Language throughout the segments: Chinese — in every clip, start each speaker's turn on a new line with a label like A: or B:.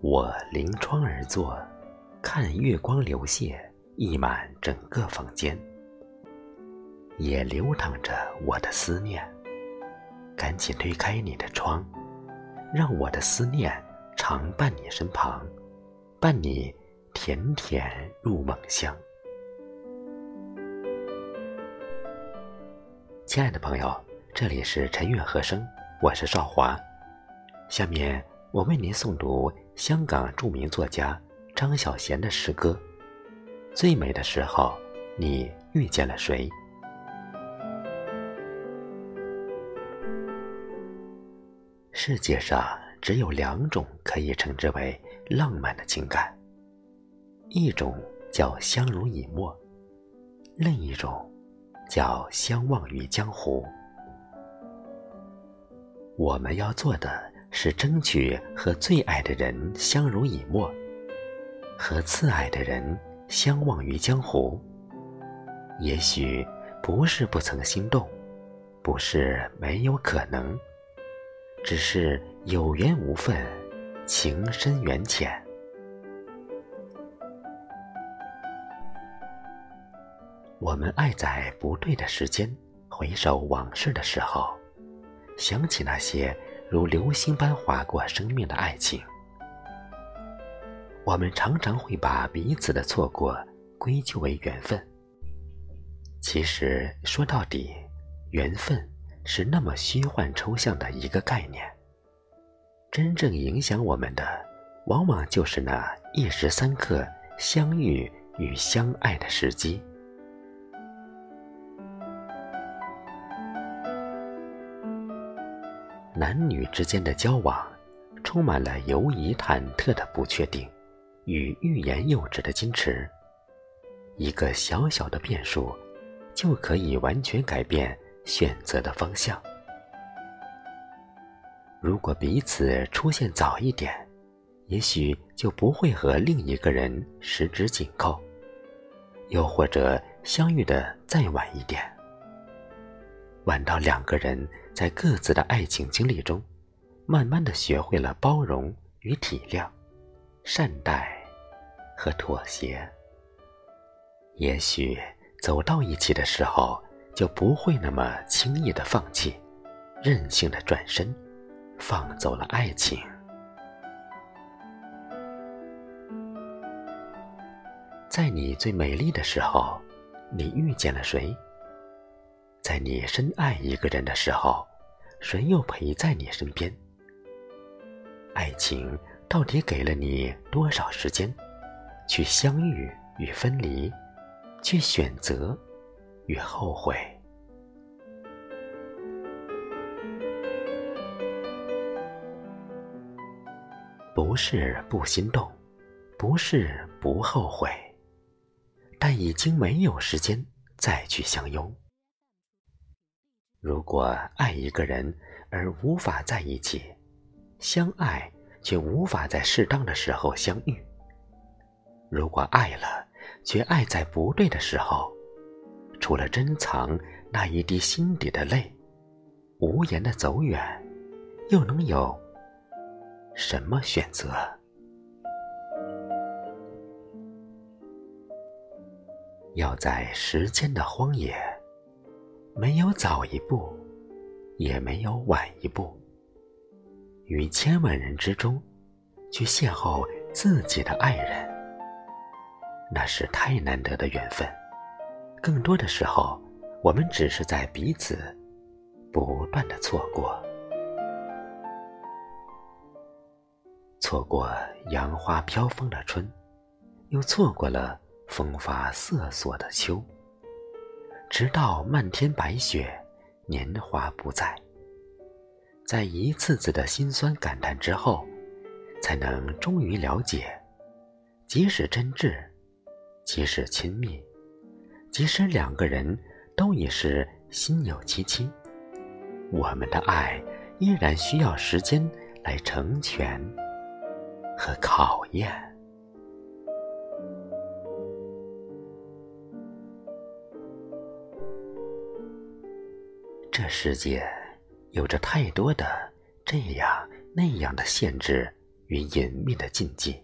A: 我临窗而坐，看月光流泻，溢满整个房间，也流淌着我的思念。赶紧推开你的窗，让我的思念常伴你身旁，伴你甜甜入梦乡。亲爱的朋友，这里是陈悦和声，我是少华。下面我为您诵读香港著名作家张小娴的诗歌《最美的时候，你遇见了谁》。世界上只有两种可以称之为浪漫的情感，一种叫相濡以沫，另一种叫相忘于江湖。我们要做的是争取和最爱的人相濡以沫，和次爱的人相忘于江湖。也许不是不曾心动，不是没有可能。只是有缘无分，情深缘浅。我们爱在不对的时间，回首往事的时候，想起那些如流星般划过生命的爱情。我们常常会把彼此的错过归咎为缘分。其实说到底，缘分。是那么虚幻抽象的一个概念。真正影响我们的，往往就是那一时三刻相遇与相爱的时机。男女之间的交往，充满了犹疑忐忑的不确定，与欲言又止的矜持。一个小小的变数，就可以完全改变。选择的方向。如果彼此出现早一点，也许就不会和另一个人十指紧扣；又或者相遇的再晚一点，晚到两个人在各自的爱情经历中，慢慢的学会了包容与体谅、善待和妥协。也许走到一起的时候。就不会那么轻易的放弃，任性的转身，放走了爱情。在你最美丽的时候，你遇见了谁？在你深爱一个人的时候，谁又陪在你身边？爱情到底给了你多少时间，去相遇与分离，去选择？与后悔，不是不心动，不是不后悔，但已经没有时间再去相拥。如果爱一个人而无法在一起，相爱却无法在适当的时候相遇；如果爱了，却爱在不对的时候。除了珍藏那一滴心底的泪，无言的走远，又能有什么选择？要在时间的荒野，没有早一步，也没有晚一步，于千万人之中，去邂逅自己的爱人，那是太难得的缘分。更多的时候，我们只是在彼此不断的错过，错过杨花飘风的春，又错过了风发瑟瑟的秋，直到漫天白雪，年华不再，在一次次的辛酸感叹之后，才能终于了解，即使真挚，即使亲密。即使两个人都已是心有戚戚，我们的爱依然需要时间来成全和考验。这世界有着太多的这样那样的限制与隐秘的禁忌，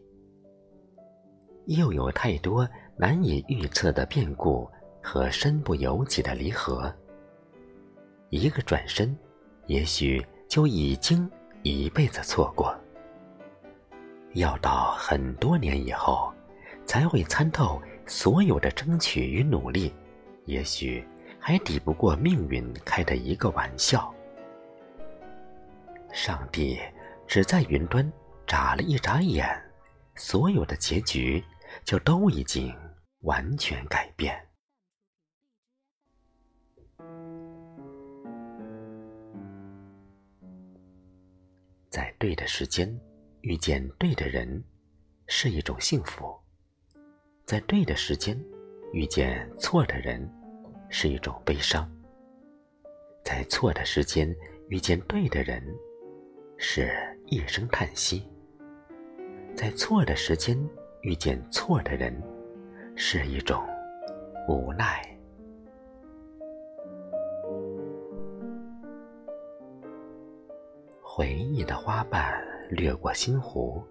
A: 又有太多难以预测的变故和身不由己的离合。一个转身，也许就已经一辈子错过。要到很多年以后，才会参透所有的争取与努力，也许还抵不过命运开的一个玩笑。上帝只在云端眨了一眨眼，所有的结局就都已经完全改变。在对的时间。遇见对的人是一种幸福，在对的时间遇见错的人是一种悲伤，在错的时间遇见对的人是一声叹息，在错的时间遇见错的人是一种无奈。回忆的花瓣。掠过星湖，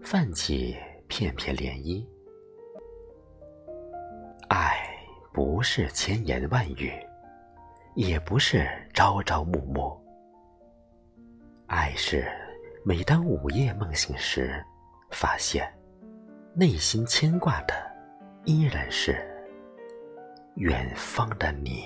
A: 泛起片片涟漪。不是千言万语，也不是朝朝暮暮。爱是每当午夜梦醒时，发现内心牵挂的依然是远方的你。